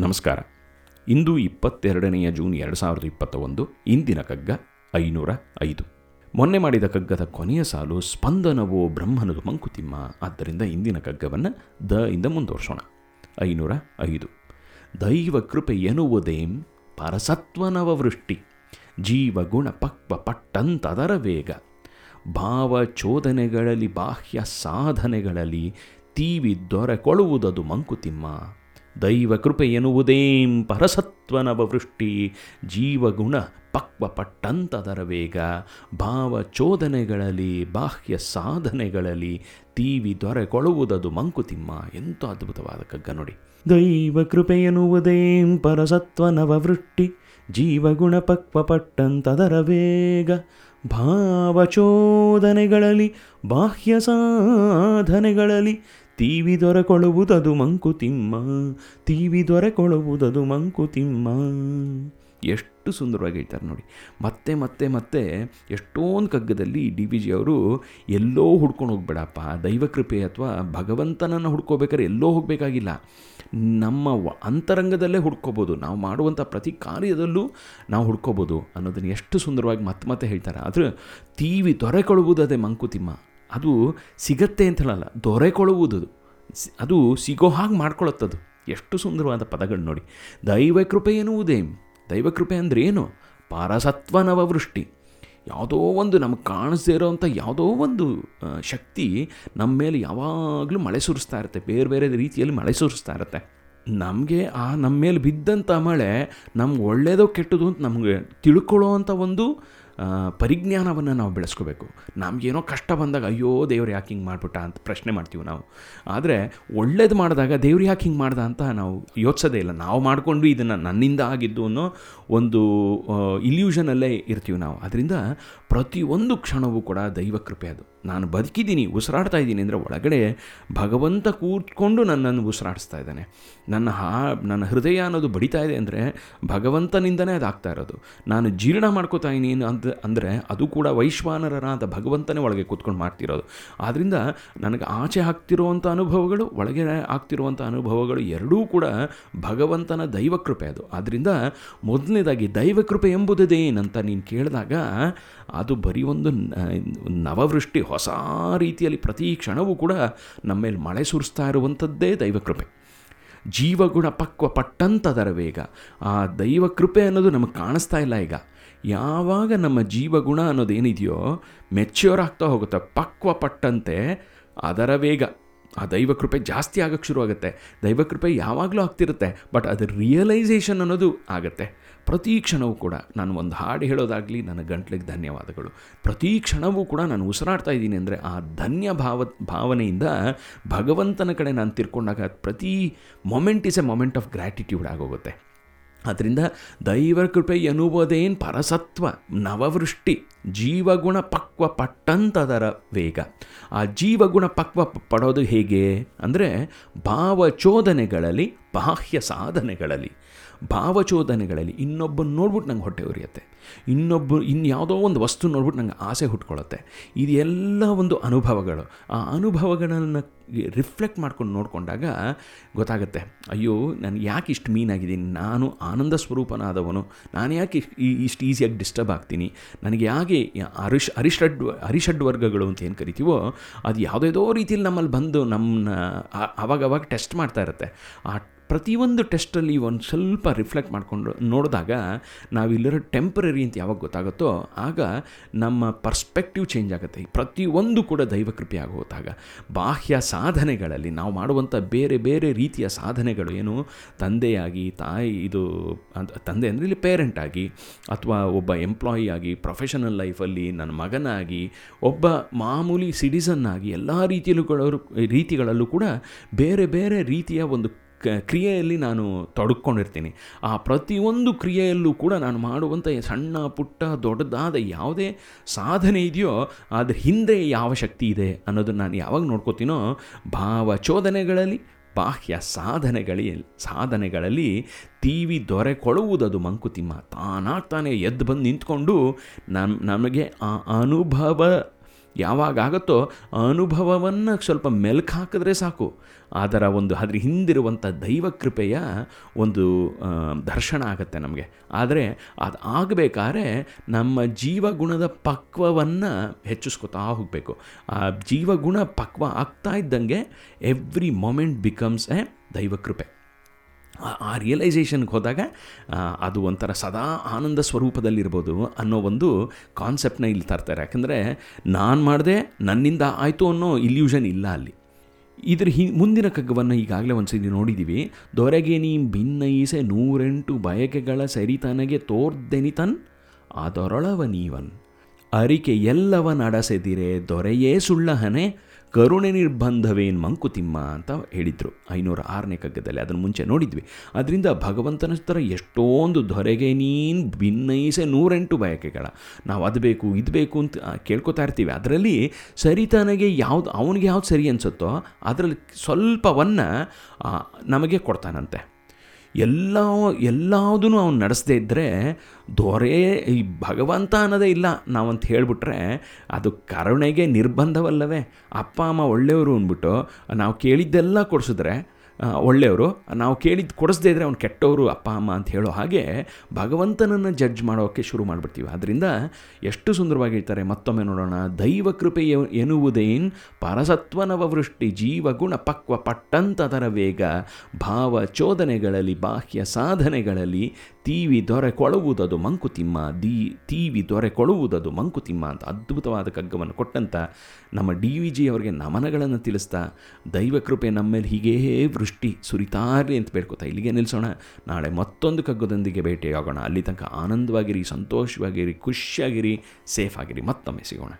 ನಮಸ್ಕಾರ. ಇಂದು ಇಪ್ಪತ್ತೆರಡನೆಯ ಜೂನ್ ಎರಡು ಸಾವಿರದ ಇಪ್ಪತ್ತ ಒಂದು ಇಂದಿನ ಕಗ್ಗ ಐನೂರ ಐದು. ಮೊನ್ನೆ ಮಾಡಿದ ಕಗ್ಗದ ಕೊನೆಯ ಸಾಲು ಸ್ಪಂದನವೋ ಬ್ರಹ್ಮನದು ಮಂಕುತಿಮ್ಮ. ಆದ್ದರಿಂದ ಇಂದಿನ ಕಗ್ಗವನ್ನು ದ ಇಂದ ಮುಂದುವರ್ಸೋಣ. ಐನೂರ ಐದು. ದೈವ ಕೃಪೆ ಎನ್ನುವುದೇಂ ಜೀವ ಗುಣ ಪಕ್ವ ಪಟ್ಟಂತದರ ವೇಗ. ಭಾವಚೋದನೆಗಳಲ್ಲಿ ಬಾಹ್ಯ ಸಾಧನೆಗಳಲ್ಲಿ ತೀವಿ ದೊರೆಕೊಳ್ಳುವುದದು ಮಂಕುತಿಮ್ಮ. ದೈವ ಕೃಪೆ ಎನ್ನುವುದೇಂ ಪರಸತ್ವನವ ವೃಷ್ಟಿ, ಜೀವಗುಣ ಪಕ್ವ ಪಟ್ಟಂತದರ ವೇಗ ಭಾವಚೋದನೆಗಳಲ್ಲಿ ಬಾಹ್ಯ ಸಾಧನೆಗಳಲ್ಲಿ ತೀವಿ ದೊರೆಕೊಳ್ಳುವುದದು ಮಂಕುತಿಮ್ಮ. ಎಂಥ ಅದ್ಭುತವಾದ ಕಗ್ಗ ನೋಡಿ. ದೈವ ಕೃಪೆ ಎನ್ನುವುದೇಂ ಪರಸತ್ವನವ ವೃಷ್ಟಿ, ಜೀವಗುಣ ಪಕ್ವ ಪಟ್ಟಂತದರ ವೇಗ ಭಾವಚೋದನೆಗಳಲ್ಲಿ ಬಾಹ್ಯ ಸಾಧನೆಗಳಲ್ಲಿ ತೀವಿ ದೊರೆಕೊಳ್ಳುವುದದು ಮಂಕುತಿಮ್ಮ ತೀವಿ ದೊರೆಕೊಳ್ಳುವುದದು ಮಂಕುತಿಮ್ಮ ಎಷ್ಟು ಸುಂದರವಾಗಿ ಹೇಳ್ತಾರೆ ನೋಡಿ. ಮತ್ತೆ ಮತ್ತೆ ಮತ್ತೆ ಎಷ್ಟೊಂದು ಕಗ್ಗದಲ್ಲಿ ಡಿ ವಿ ಜಿ ಅವರು ಎಲ್ಲೋ ಹುಡ್ಕೊಂಡು ಹೋಗ್ಬೇಡಪ್ಪ ದೈವಕೃಪೆ ಅಥವಾ ಭಗವಂತನನ್ನು ಹುಡ್ಕೋಬೇಕಾದ್ರೆ ಎಲ್ಲೋ ಹೋಗಬೇಕಾಗಿಲ್ಲ. ನಮ್ಮ ಅಂತರಂಗದಲ್ಲೇ ಹುಡ್ಕೋಬೋದು. ನಾವು ಮಾಡುವಂಥ ಪ್ರತಿ ಕಾರ್ಯದಲ್ಲೂ ನಾವು ಹುಡ್ಕೋಬೋದು ಅನ್ನೋದನ್ನು ಎಷ್ಟು ಸುಂದರವಾಗಿ ಮತ್ತೆ ಮತ್ತೆ ಹೇಳ್ತಾರೆ. ಆದರೆ ತೀವಿ ಅದೇ ಮಂಕುತಿಮ್ಮ ಅದು ಸಿಗತ್ತೆ ಅಂತ ಹೇಳಲ್ಲ ದೊರೆಕೊಳ್ಳುವುದು ಅದು ಸಿಗೋ ಹಾಗೆ ಮಾಡ್ಕೊಳ್ಳುತ್ತದು ಎಷ್ಟು ಸುಂದರವಾದ ಪದಗಳು ನೋಡಿ. ದೈವ ದೈವಕೃಪೆ ಎನ್ನುವುದೇ. ದೈವಕೃಪೆ ಅಂದರೆ ಏನು? ಪಾರಸತ್ವ ನವವೃಷ್ಟಿ. ಯಾವುದೋ ಒಂದು ನಮಗೆ ಕಾಣಿಸದೇ ಇರೋವಂಥ ಯಾವುದೋ ಒಂದು ಶಕ್ತಿ ನಮ್ಮ ಮೇಲೆ ಯಾವಾಗಲೂ ಮಳೆ ಸುರಿಸ್ತಾ ಇರುತ್ತೆ. ಬೇರೆ ಬೇರೆ ರೀತಿಯಲ್ಲಿ ಮಳೆ ಸುರಿಸ್ತಾ ಇರುತ್ತೆ. ನಮಗೆ ಆ ನಮ್ಮ ಮೇಲೆ ಬಿದ್ದಂಥ ಮಳೆ ನಮ್ಗೆ ಒಳ್ಳೆಯದೋ ಕೆಟ್ಟದು ಅಂತ ನಮಗೆ ತಿಳ್ಕೊಳ್ಳೋ ಒಂದು ಪರಿಜ್ಞಾನವನ್ನು ನಾವು ಬೆಳೆಸ್ಕೋಬೇಕು. ನಮಗೇನೋ ಕಷ್ಟ ಬಂದಾಗ, ಅಯ್ಯೋ, ದೇವ್ರು ಯಾಕೆ ಹಿಂಗೆ ಮಾಡಿಬಿಟ್ಟ? ಅಂತ ಪ್ರಶ್ನೆ ಮಾಡ್ತೀವಿ ನಾವು. ಆದರೆ, ಒಳ್ಳೇದು ಮಾಡಿದಾಗ ದೇವ್ರು ಯಾಕೆ ಹಿಂಗೆ ಮಾಡ್ದ ಅಂತ ನಾವು ಯೋಚಿಸೋದೇ ಇಲ್ಲ. ನಾವು ಮಾಡಿಕೊಂಡು ಇದನ್ನು ನನ್ನಿಂದ ಆಗಿದ್ದು ಅನ್ನೋ ಒಂದು ಇಲ್ಯೂಷನಲ್ಲೇ ಇರ್ತೀವಿ ನಾವು. ಅದರಿಂದ ಪ್ರತಿಯೊಂದು ಕ್ಷಣವೂ ಕೂಡ ದೈವ ಕೃಪೆ ಅದು. ನಾನು ಬದುಕಿದ್ದೀನಿ, ಉಸಿರಾಡ್ತಾ ಇದ್ದೀನಿ ಅಂದರೆ ಒಳಗಡೆ ಭಗವಂತ ಕೂತ್ಕೊಂಡು ನನ್ನನ್ನು ಉಸಿರಾಡಿಸ್ತಾ ಇದ್ದಾನೆ. ನನ್ನ ಹಾ, ನನ್ನ ಹೃದಯ ಅನ್ನೋದು ಬಡಿತಾ ಇದೆ ಅಂದರೆ ಭಗವಂತನಿಂದನೇ ಅದು ಆಗ್ತಾ ಇರೋದು. ನಾನು ಜೀರ್ಣ ಮಾಡ್ಕೋತಾ ಇದ್ದೀನಿ ಅಂತ ಅಂದರೆ ಅದು ಕೂಡ ವೈಶ್ವಾನರನಾದ ಭಗವಂತನೇ ಒಳಗೆ ಕೂತ್ಕೊಂಡು ಮಾಡ್ತಿರೋದು. ಆದ್ದರಿಂದ ನನಗೆ ಆಚೆ ಆಗ್ತಿರುವಂಥ ಅನುಭವಗಳು, ಒಳಗೆ ಆಗ್ತಿರುವಂಥ ಅನುಭವಗಳು ಎರಡೂ ಕೂಡ ಭಗವಂತನ ದೈವಕೃಪೆ ಅದು. ಆದ್ದರಿಂದ ಮೊದಲನೇದಾಗಿ ದೈವಕೃಪೆ ಎಂಬುದೇನಂತ ನೀನು ಕೇಳಿದಾಗ ಅದು ಬರೀ ಒಂದು ನವವೃಷ್ಟಿ ಹೊಸ ರೀತಿಯಲ್ಲಿ ಪ್ರತಿ ಕ್ಷಣವೂ ಕೂಡ ನಮ್ಮ ಮೇಲೆ ಮಳೆ ಸುರಿಸ್ತಾ ಇರುವಂಥದ್ದೇ ದೈವಕೃಪೆ. ಜೀವಗುಣ ಪಕ್ವ ಪಟ್ಟಂತದರ ವೇಗ. ಆ ದೈವ ಕೃಪೆ ಅನ್ನೋದು ನಮಗೆ ಕಾಣಿಸ್ತಾ ಇಲ್ಲ ಈಗ. ಯಾವಾಗ ನಮ್ಮ ಜೀವಗುಣ ಅನ್ನೋದೇನಿದೆಯೋ ಮೆಚ್ಯೂರ್ ಆಗ್ತಾ ಹೋಗುತ್ತೆ. ಪಕ್ವ ಪಟ್ಟಂತೆ ಅದರ ವೇಗ. ಆ ದೈವ ಕೃಪೆ ಜಾಸ್ತಿ ಆಗಕ್ಕೆ ಶುರುವಾಗುತ್ತೆ. ದೈವ ಕೃಪೆ ಯಾವಾಗಲೂ ಆಗ್ತಿರುತ್ತೆ ಬಟ್ ಅದು ರಿಯಲೈಸೇಷನ್ ಅನ್ನೋದು ಆಗುತ್ತೆ. ಪ್ರತಿ ಕ್ಷಣವೂ ಕೂಡ ನಾನು ಒಂದು ಹಾಡು ಹೇಳೋದಾಗಲಿ ನನ್ನ ಗಂಟ್ಲಿಗೆ ಧನ್ಯವಾದಗಳು. ಪ್ರತಿ ಕ್ಷಣವೂ ಕೂಡ ನಾನು ಉಸಿರಾಡ್ತಾ ಇದ್ದೀನಿ ಅಂದರೆ ಆ ಧನ್ಯ ಭಾವ, ಭಾವನೆಯಿಂದ ಭಗವಂತನ ಕಡೆ ನಾನು ತಿರ್ಕೊಂಡಾಗ ಪ್ರತಿ moment is a moment of gratitude ಆಗೋಗುತ್ತೆ. ಅದರಿಂದ ದೈವ ಕೃಪೆ ಎನ್ನುವುದೇನು ಪರಸತ್ವ, ನವವೃಷ್ಟಿ, ಜೀವಗುಣ ಪಕ್ವ ಪಟ್ಟಂತದರ ವೇಗ. ಆ ಜೀವಗುಣ ಪಕ್ವ ಪಡೋದು ಹೇಗೆ ಅಂದರೆ ಭಾವಚೋದನೆಗಳಲ್ಲಿ, ಬಾಹ್ಯ ಸಾಧನೆಗಳಲ್ಲಿ, ಭಾವಚೋದನೆಗಳಲ್ಲಿ ಇನ್ನೊಬ್ಬನ ನೋಡ್ಬಿಟ್ಟು ನಂಗೆ ಹೊಟ್ಟೆ ಉರಿಯುತ್ತೆ. ಇನ್ನೊಬ್ಬ, ಇನ್ಯಾವುದೋ ಒಂದು ವಸ್ತು ನೋಡ್ಬಿಟ್ಟು ನಂಗೆ ಆಸೆ ಹುಟ್ಕೊಳ್ಳುತ್ತೆ. ಇದೆಲ್ಲ ಒಂದು ಅನುಭವಗಳು. ಆ ಅನುಭವಗಳನ್ನು ರಿಫ್ಲೆಕ್ಟ್ ಮಾಡ್ಕೊಂಡು ನೋಡಿಕೊಂಡಾಗ ಗೊತ್ತಾಗುತ್ತೆ, ಅಯ್ಯೋ ನಾನು ಯಾಕೆ ಇಷ್ಟು ಮೀನಾಗಿದ್ದೀನಿ? ನಾನು ಆನಂದ ಸ್ವರೂಪನಾದವನು. ನಾನು ಯಾಕೆ ಇಷ್ಟ್- ಈಸಿಯಾಗಿ ಡಿಸ್ಟರ್ಬ್ ಆಗ್ತೀನಿ? ನನಗೆ ಯಾಕೆ ಅರಿಷ್, ಅರಿಷಡ್ ಅರಿಷಡ್ ವರ್ಗಗಳು ಅಂತ ಏನು ಕರಿತೀವೋ, ಅದು ಯಾವುದೇದೋ ರೀತಿಯಲ್ಲಿ ನಮ್ಮಲ್ಲಿ ಬಂದು ನಮ್ಮನ್ನ ಅವಾಗವಾಗ ಟೆಸ್ಟ್ ಮಾಡ್ತಾ ಇರುತ್ತೆ. ಆ ಪ್ರತಿಯೊಂದು ಟೆಸ್ಟಲ್ಲಿ ಒಂದು ಸ್ವಲ್ಪ ರಿಫ್ಲೆಕ್ಟ್ ಮಾಡಿಕೊಂಡು ನೋಡಿದಾಗ ನಾವಿಲ್ಲಿರೋ ಟೆಂಪ್ರರಿ ಅಂತ ಯಾವಾಗ ಗೊತ್ತಾಗುತ್ತೋ ಆಗ ನಮ್ಮ ಪರ್ಸ್ಪೆಕ್ಟಿವ್ ಚೇಂಜ್ ಆಗುತ್ತೆ. ಪ್ರತಿಯೊಂದು ಕೂಡ ದೈವ ಕೃಪೆ ಆಗೋದಾಗ ಬಾಹ್ಯ ಸಾಧನೆಗಳಲ್ಲಿ ನಾವು ಮಾಡುವಂಥ ಬೇರೆ ಬೇರೆ ರೀತಿಯ ಸಾಧನೆಗಳು ಏನು? ತಂದೆಯಾಗಿ, ತಾಯಿ ಇದು ತಂದೆ ಅಂದರೆ ಇಲ್ಲಿ ಪೇರೆಂಟ್ ಆಗಿ ಅಥವಾ ಒಬ್ಬ ಎಂಪ್ಲಾಯಿ ಆಗಿ ಪ್ರೊಫೆಷನಲ್ ಲೈಫಲ್ಲಿ ನನ್ನ ಮಗನಾಗಿ, ಒಬ್ಬ ಮಾಮೂಲಿ ಸಿಟಿಸನ್ ಆಗಿ, ಎಲ್ಲ ರೀತಿಯಲ್ಲೂ ರೀತಿಗಳಲ್ಲೂ ಕೂಡ ಬೇರೆ ಬೇರೆ ರೀತಿಯ ಒಂದು ಕ್ರಿಯೆಯಲ್ಲಿ ನಾನು ತೊಡಕೊಂಡಿರ್ತೀನಿ. ಆ ಪ್ರತಿಯೊಂದು ಕ್ರಿಯೆಯಲ್ಲೂ ಕೂಡ ನಾನು ಮಾಡುವಂಥ ಸಣ್ಣ, ಪುಟ್ಟ, ದೊಡ್ಡದಾದ ಯಾವುದೇ ಸಾಧನೆ ಇದೆಯೋ, ಅದ್ರ ಹಿಂದೆ ಯಾವ ಶಕ್ತಿ ಇದೆ ಅನ್ನೋದನ್ನು ನಾನು ಯಾವಾಗ ನೋಡ್ಕೋತೀನೋ ಭಾವಚೋದನೆಗಳಲ್ಲಿ ಬಾಹ್ಯ ಸಾಧನೆಗಳಲ್ಲಿ ಸಾಧನೆಗಳಲ್ಲಿ ತೀವಿ ದೊರೆಕೊಳ್ಳುವುದದು ಮಂಕುತಿಮ್ಮ. ತಾನಾಗ್ತಾನೆ ಎದ್ದು ಬಂದು ನಿಂತ್ಕೊಂಡು ನಮ್ಮ ನಮಗೆ ಆ ಅನುಭವ ಯಾವಾಗ ಆಗುತ್ತೋ ಅನುಭವವನ್ನು ಸ್ವಲ್ಪ ಮೆಲ್ಕು ಹಾಕಿದ್ರೆ ಸಾಕು. ಅದರ ಒಂದು ಅದ್ರ ಹಿಂದಿರುವಂಥ ದೈವ ಕೃಪೆಯ ಒಂದು ದರ್ಶನ ಆಗುತ್ತೆ ನಮಗೆ. ಆದರೆ ಅದು ಆಗಬೇಕಾದ್ರೆ ನಮ್ಮ ಜೀವಗುಣದ ಪಕ್ವವನ್ನು ಹೆಚ್ಚಿಸ್ಕೊತಾ ಹೋಗಬೇಕು. ಆ ಜೀವಗುಣ ಪಕ್ವ ಆಗ್ತಾ ಇದ್ದಂಗೆ ಎವ್ರಿ ಮೊಮೆಂಟ್ ಬಿಕಮ್ಸ್ ಎ ದೈವ ಕೃಪೆ ಆ- ರಿಯಲೈಸೇಷನ್ಗೆ ಹೋದಾಗ ಅದು ಒಂಥರ ಸದಾ ಆನಂದ ಸ್ವರೂಪದಲ್ಲಿರ್ಬೋದು ಅನ್ನೋ ಒಂದು ಕಾನ್ಸೆಪ್ಟನ್ನ ಇಲ್ಲಿ ತರ್ತಾರೆ. ಯಾಕಂದರೆ ನಾನು ಮಾಡಿದೆ, ನನ್ನಿಂದ ಆಯಿತು ಅನ್ನೋ ಇಲ್ಯೂಷನ್ ಇಲ್ಲ ಅಲ್ಲಿ. ಇದ್ರ ಹಿ ಮುಂದಿನ ಕಗ್ಗವನ್ನು ಈಗಾಗಲೇ ಒಂದು ಸರಿ ನೋಡಿದ್ದೀವಿ ದೊರೆಗೆ ನೀ ಭಿನ್ನಯಿಸೆ ನೂರೆಂಟು ಬಯಕೆಗಳ ಸರಿತನಗೆ ತೋರ್ದೆನಿತನ್ ಅದರೊಳವ ನೀವನ್. ಅರಿಕೆ ಎಲ್ಲವ ನಡೆಸೆದಿರೆ, ದೊರೆಯೇ ಸುಳ್ಳಹನೆ ಕರುಣೆ ನಿರ್ಬಂಧವೇನ್ ಮಂಕುತಿಮ್ಮ ಅಂತ ಹೇಳಿದರು. ಐನೂರ ಆರನೇ ಕಗ್ಗದಲ್ಲಿ ಅದನ್ನು ಮುಂಚೆ ನೋಡಿದ್ವಿ. ಅದರಿಂದ ಭಗವಂತನ ಥರ ಎಷ್ಟೊಂದು ದೊರೆಗೆ ನೀನು ಭಿನ್ನೈಸೆ ನೂರೆಂಟು ಬಯಕೆಗಳ. ನಾವು ಅದು ಬೇಕು, ಇದು ಬೇಕು ಅಂತ ಕೇಳ್ಕೊತಾ ಇರ್ತೀವಿ. ಅದರಲ್ಲಿ ಸರಿತನಗೆ ಯಾವುದು, ಅವನಿಗೆ ಯಾವ್ದು ಸರಿ ಅನಿಸುತ್ತೋ ಅದರಲ್ಲಿ ಸ್ವಲ್ಪವನ್ನು ನಮಗೆ ಕೊಡ್ತಾನಂತೆ. ಎಲ್ಲ ಎಲ್ಲದೂ ಅವನು ನಡೆಸದೇ ಇದ್ದರೆ ದೊರೆ ಈ ಭಗವಂತ ಅನ್ನೋದೇ ಇಲ್ಲ. ನಾವಂತ ಹೇಳಿಬಿಟ್ರೆ ಅದು ಕರುಣೆಗೆ ನಿರ್ಬಂಧವಲ್ಲವೇ. ಅಪ್ಪ, ಅಮ್ಮ ಒಳ್ಳೆಯವರು ಅಂದ್ಬಿಟ್ಟು ನಾವು ಕೇಳಿದ್ದೆಲ್ಲ ಕೊಡಿಸಿದ್ರೆ ಒಳ್ಳೆಯವರು, ನಾವು ಕೇಳಿದ್ದು ಕೊಡಿಸ್ದೇ ಇದ್ದರೆ ಅವ್ನು ಕೆಟ್ಟವರು, ಅಪ್ಪ, ಅಮ್ಮ ಅಂತ ಹೇಳೋ ಹಾಗೆ ಭಗವಂತನನ್ನು ಜಡ್ಜ್ ಮಾಡೋಕ್ಕೆ ಶುರು ಮಾಡಿಬಿಡ್ತೀವಿ. ಆದ್ದರಿಂದ ಎಷ್ಟು ಸುಂದರವಾಗಿ ಹೇಳ್ತಾರೆ ಮತ್ತೊಮ್ಮೆ ನೋಡೋಣ. ದೈವ ಕೃಪೆ ಎನ್ನುವುದೇನು ಎನ್ನುವುದೇನ್ ಪರಸತ್ವನವ ವೃಷ್ಟಿ ಜೀವಗುಣ ಪಕ್ವ ಪಟ್ಟಂತದರ ವೇಗ, ಭಾವ ಚೋದನೆಗಳಲ್ಲಿ, ಬಾಹ್ಯ ಸಾಧನೆಗಳಲ್ಲಿ ತೀವಿ ದೊರೆ ಕೊಳುವುದದು ಮಂಕುತಿಮ್ಮ ದೀ, ತೀವಿ ದೊರೆ ಕೊಳುವುದದು ಮಂಕುತಿಮ್ಮ ಅಂತ ಅದ್ಭುತವಾದ ಕಗ್ಗವನ್ನು ಕೊಟ್ಟಂತ ನಮ್ಮ ಡಿ ವಿ ಜಿ ಅವರಿಗೆ ನಮನಗಳನ್ನು ತಿಳಿಸ್ತಾ, ದೈವ ಕೃಪೆ ನಮ್ಮ ಮೇಲೆ ಹೀಗೇ ವೃಷ್ಟಿ ಸುರಿತಾರ್ರಿ ಅಂತ ಬೇಡ್ಕೋತಾ, ಇಲ್ಲಿಗೆ ನಿಲ್ಲಿಸೋಣ ನಾಳೆ ಮತ್ತೊಂದು ಕಗ್ಗದೊಂದಿಗೆ ಭೇಟಿಯಾಗೋಣ, ಅಲ್ಲಿ ತನಕ ಆನಂದವಾಗಿರಿ, ಸಂತೋಷವಾಗಿರಿ, ಖುಷಿಯಾಗಿರಿ ಸೇಫ್ ಆಗಿರಿ ಮತ್ತೊಮ್ಮೆ ಸಿಗೋಣ.